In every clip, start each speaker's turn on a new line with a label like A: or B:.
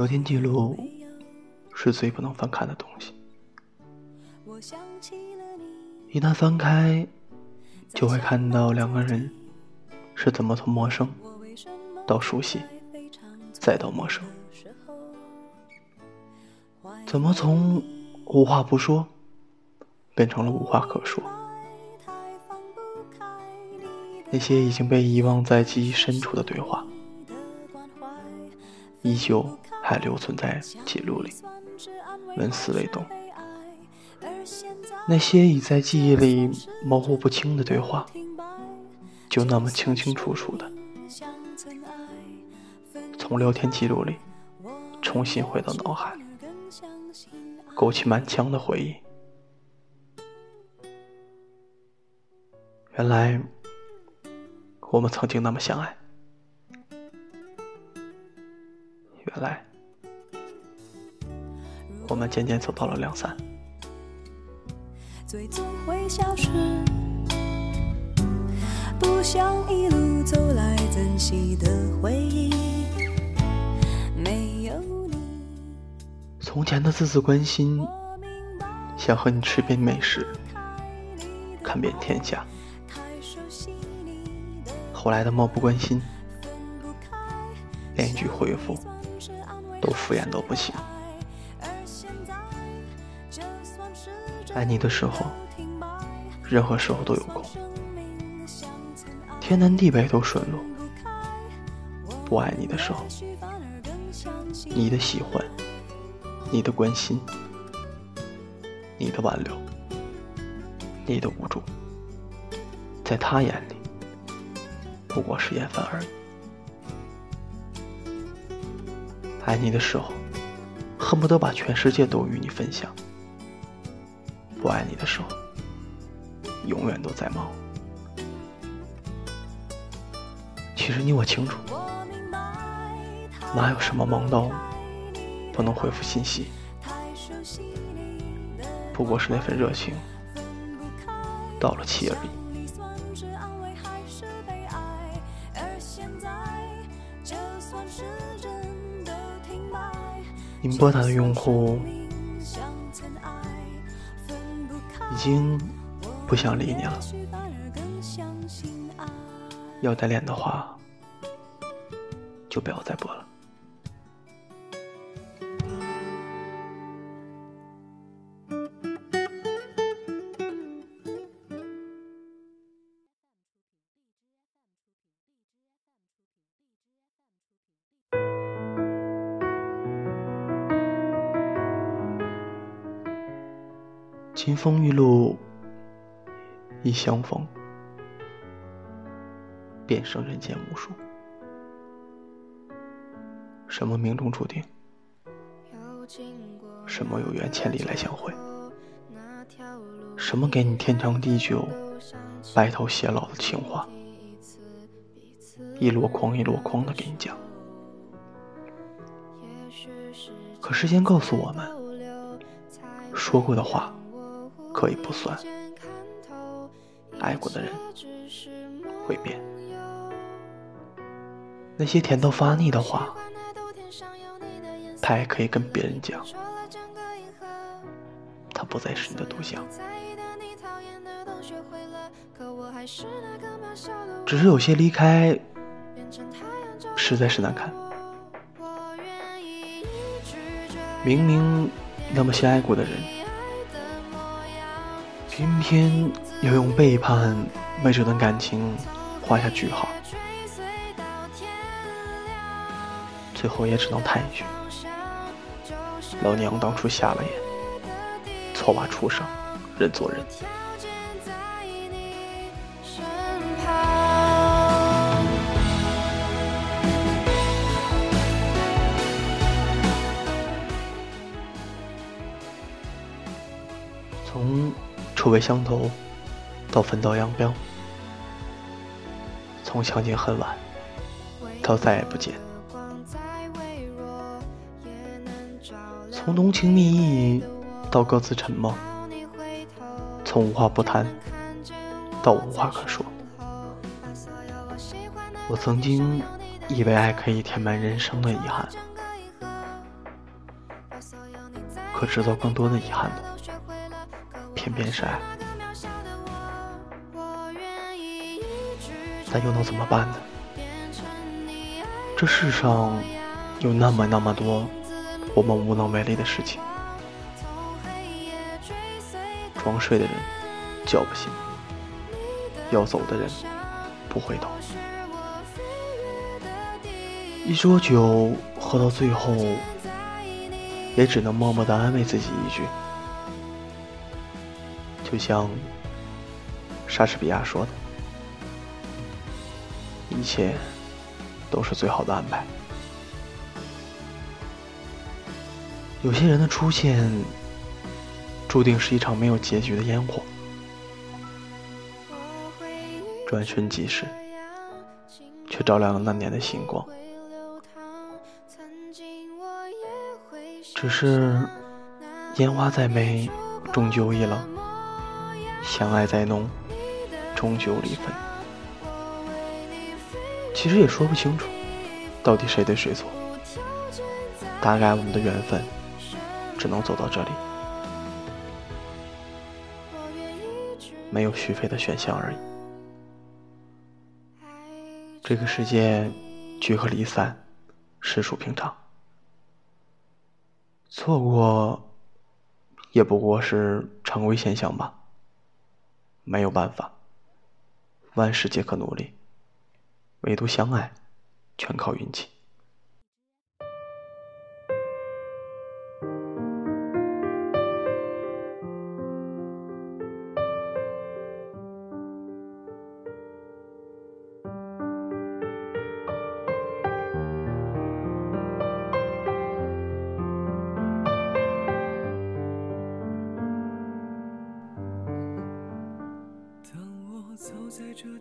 A: 聊天记录是最不能翻看的东西，一旦翻开，就会看到两个人是怎么从陌生到熟悉，再到陌生，怎么从无话不说变成了无话可说。那些已经被遗忘在记忆深处的对话，依旧还留存在记录里，纹丝未动。那些已在记忆里模糊不清的对话，就那么清清楚楚的，从聊天记录里重新回到脑海，勾起满腔的回忆。原来，我们曾经那么相爱。原来，我们渐渐走到了两散。
B: 最终会消失。不想一路走来珍惜的回忆，没有你，
A: 从前的字字关心，想和你吃遍美食，看遍天下。后来的漠不关心，连一句回复都敷衍到不行。爱你的时候，任何时候都有空，天南地北都顺路。
B: 不。
A: 爱你的时候，你的喜欢，你的关心，你的挽留，你的无助，在他眼里不过是厌烦而已。爱你的时候，恨不得把全世界都与你分享；我爱你的时候，永远都在忙。其实你我清楚，哪有什么忙到不能回复信息，不过是那份热情到了期而已。您拨打的用户已经不想理你了，要再练的话，就不要再播了。风雨路一相逢，便胜人间无数。什么命中注定？什么有缘千里来相会？什么给你天长地久、白头偕老的情话？一箩筐一箩筐的给你讲。可时间告诉我们，说过的话可以不算，爱过的人会变。那些甜到发腻的话，他也可以跟别人讲，他不再是你的独享。只是有些离开，实在是难看。明明那么相爱过的人，今天要用背叛为这段感情画下句号，最后也只能叹一句：老娘当初瞎了眼，错把畜生认作人。从臭味相投到分道扬镳，从相见恨晚到再也不见，从浓情蜜意到各自沉默，从无话不谈到无话可说。我曾经以为爱可以填满人生的遗憾，可制造更多的遗憾的，偏偏是爱。那又能怎么办呢？这世上有那么那么多我们无能为力的事情。装睡的人叫不醒，要走的人不回头。一桌酒喝到最后，也只能默默的安慰自己一句，就像莎士比亚说的：“一切。”都是最好的安排。有些人的出现，注定是一场没有结局的烟火，转瞬即逝，却照亮了那年的星光。只是烟花再美，终究易冷；相爱再浓，终究离分。其实也说不清楚，到底谁对谁错。大概我们的缘分只能走到这里，没有续费的选项而已。这个世界聚合离散，实属平常。错过也不过是常规现象吧。没有办法，万事皆可努力。唯独相爱，全靠运气。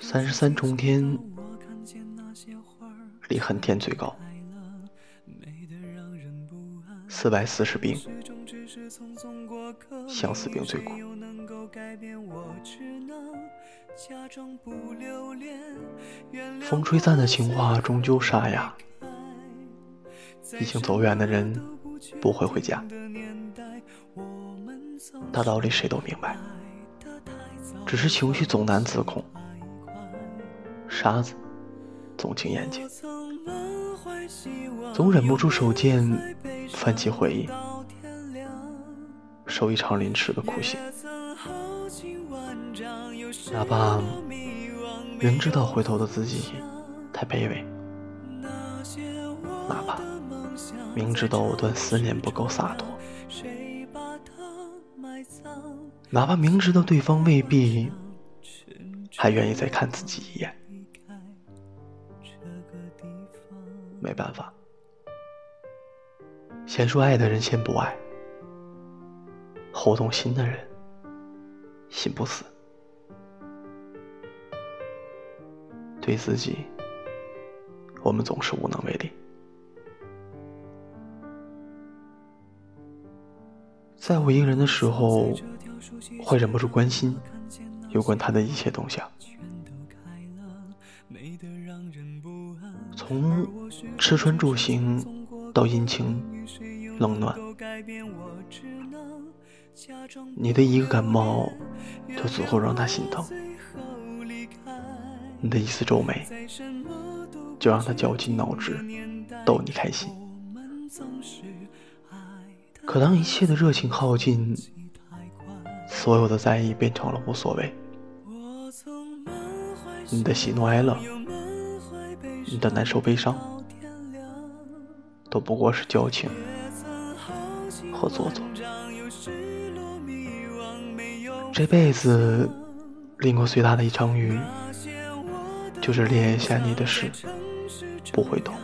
A: 三十三重天。离恨天最高，四百四十病，相思病最苦。风吹散的情话终究沙哑，已经走远的人不会回家。大道理谁都明白，只是情绪总难自控。沙子总进眼睛。总忍不住手贱，翻起回忆，受一场凌迟的酷刑。哪怕明知道回头的自己太卑微，哪怕明知道藕断丝连不够洒脱，哪怕明知道对方未必还愿意再看自己一眼。没办法，先说爱的人先不爱，后动心的人心不死。对自己，我们总是无能为力。在乎一个人的时候，会忍不住关心有关他的一切动向。从吃穿住行到阴晴冷暖，你的一个感冒就足够让他心疼；你的一丝皱眉，就让他绞尽脑汁逗你开心。可当一切的热情耗尽，所有的在意变成了无所谓，你的喜怒哀乐。你的难受、悲伤，都不过是矫情和做作。这辈子淋过最大的一场雨，就是烈焰下你的事，不会懂。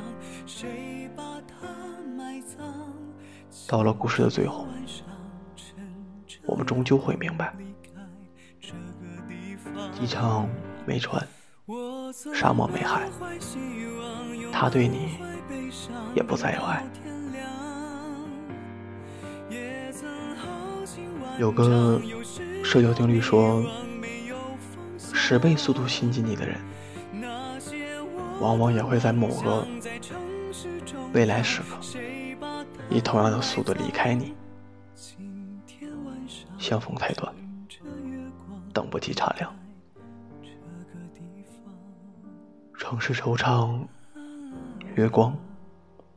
A: 到了故事的最后，我们终究会明白，一场没穿。沙漠没海，他对你也不再有爱。有个社交定律说，十倍速度亲近你的人，往往也会在某个未来时刻，以同样的速度离开你。相逢太短，等不及茶凉。城市惆怅，月光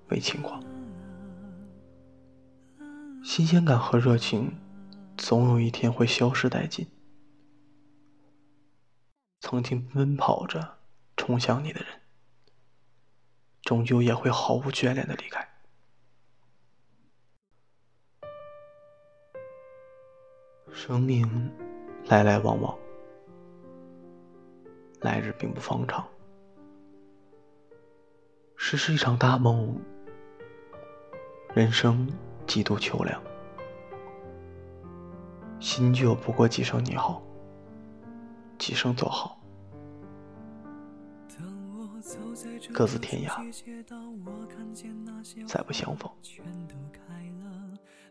A: 为情况。新鲜感和热情，总有一天会消失殆尽。曾经奔跑着冲向你的人，终究也会毫无眷恋的离开。生命来来往往，来日并不方长。实是一场大梦，人生几度秋凉，新旧不过几声你好。几声走好，各自天涯，再不相逢。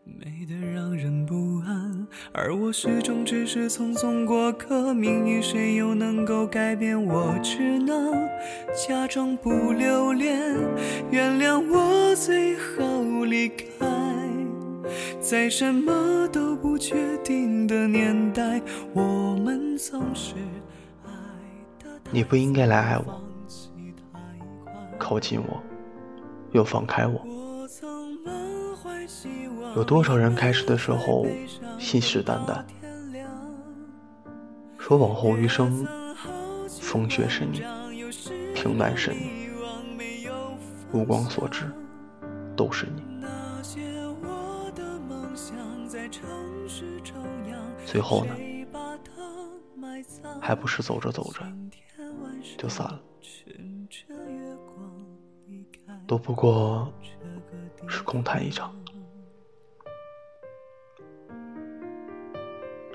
A: 美得让人不安，而我始终只是匆匆过客。命运谁又能够改变？我只能假装不留恋，原谅我最后离开，在什么都不确定的年代，我们总是爱你不应该来爱我，靠近我，又放开我。有多少人开始的时候信誓旦旦，说往后余生，风雪是你，平淡是你，目光所至都是你。最后呢，还不是走着走着就散了，都不过是空谈一场。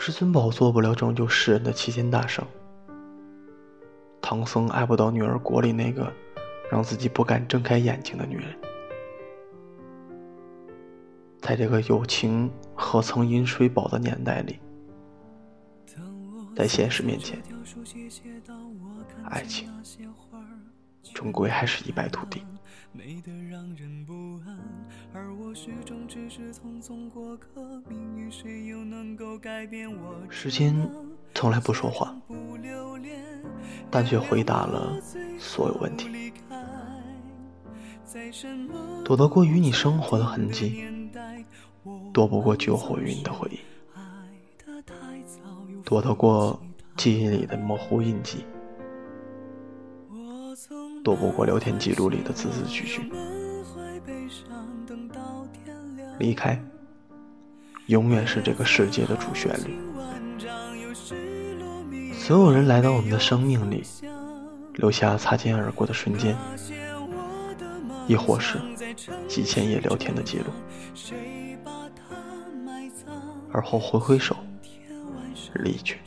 A: 至尊宝做不了拯救世人的齐天大圣，唐僧爱不到女儿国里那个让自己不敢睁开眼睛的女人。在这个友情何曾饮水饱的年代里，在现实面前，爱情终归还是一败涂地。美得让人不安，而我始终只是匆匆过客。命运谁又能够改变我？时间从来不说话，但却回答了所有问题。躲得过与你生活的痕迹，躲不过救火与你的回忆，躲得过记忆里的模糊印记。躲不过聊天记录里的字字句句。离开，永远是这个世界的主旋律。所有人来到我们的生命里，留下擦肩而过的瞬间，亦或是几千页聊天的记录，而后挥挥手离去，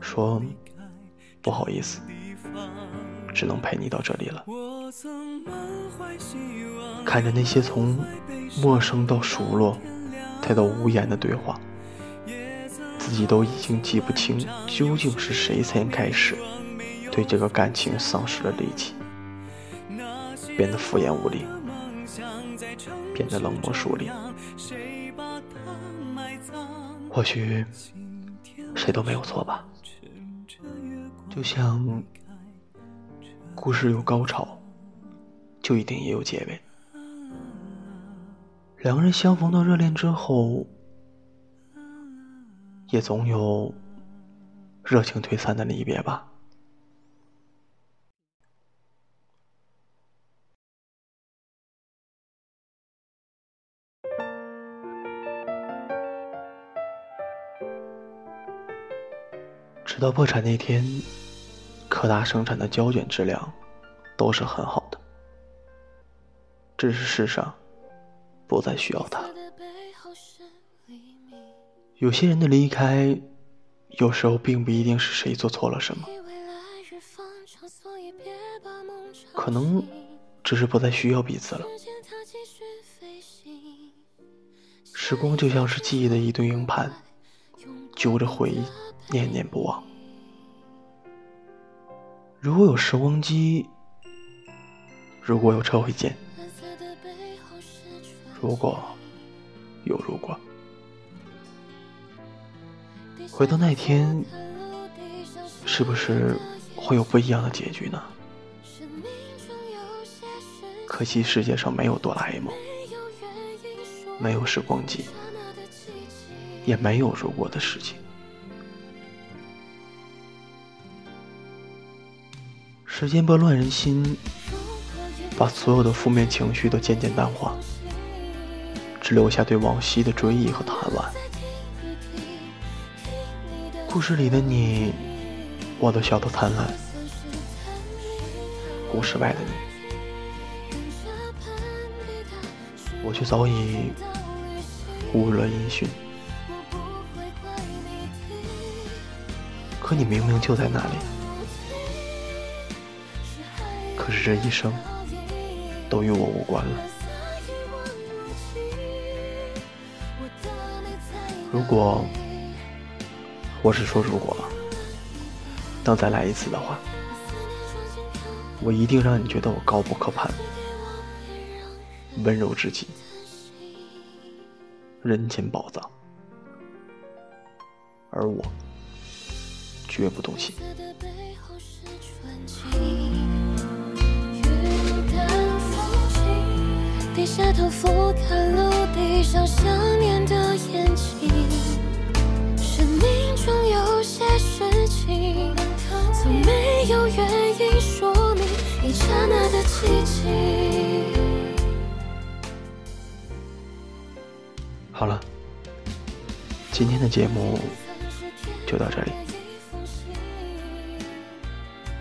A: 说不好意思。只能陪你到这里了。看着那些从陌生到熟络，再到无言的对话，自己都已经记不清究竟是谁先开始对这个感情丧失了力气，变得敷衍无力，变得冷漠疏离。或许谁都没有错吧，就像。故事有高潮，就一定也有结尾。两个人相逢到热恋之后，也总有热情退散的离别吧。直到破产那天。科大生产的胶卷质量都是很好的，只是世上不再需要它。有些人的离开，有时候并不一定是谁做错了什么，可能只是不再需要彼此了。时光就像是记忆的一堆硬盘，揪着回忆，念念不忘。如果有时光机，如果有车会见，如果有如果，回到那天，是不是会有不一样的结局呢？可惜世界上没有哆啦 A 梦，没有时光机，也没有如果的事情。时间拨乱人心，把所有的负面情绪都渐渐淡化，只留下对往昔的追忆和贪玩。故事里的你，我都笑得灿烂；故事外的你，我却早已无了音讯。可你明明就在那里。这一生都与我无关了。如果，我是说如果，当再来一次的话，我一定让你觉得我高不可攀，温柔至极，人间宝藏，而我绝不动心。
B: 低下头俯瞰陆地上想念的眼睛，生命中有些事情，从没有原因说明一刹那的寂静。
A: 好了，今天的节目就到这里，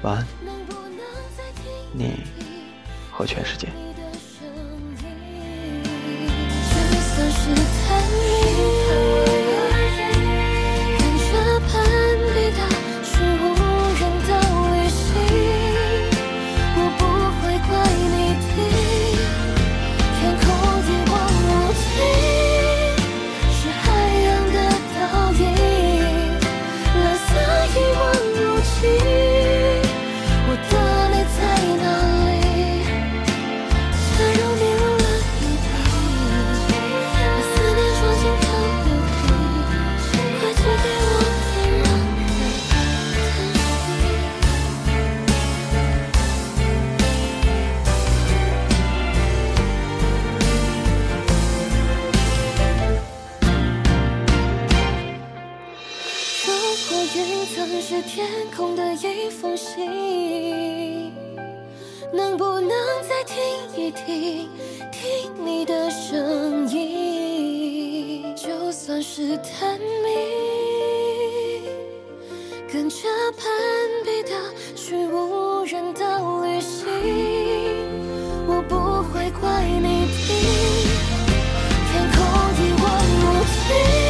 A: 晚安，你和全世界。
B: 云层是天空的一封信，能不能再听一听？听你的声音，就算是探秘，跟着攀比的去无人岛旅行，我不会怪你。听天空一望无际。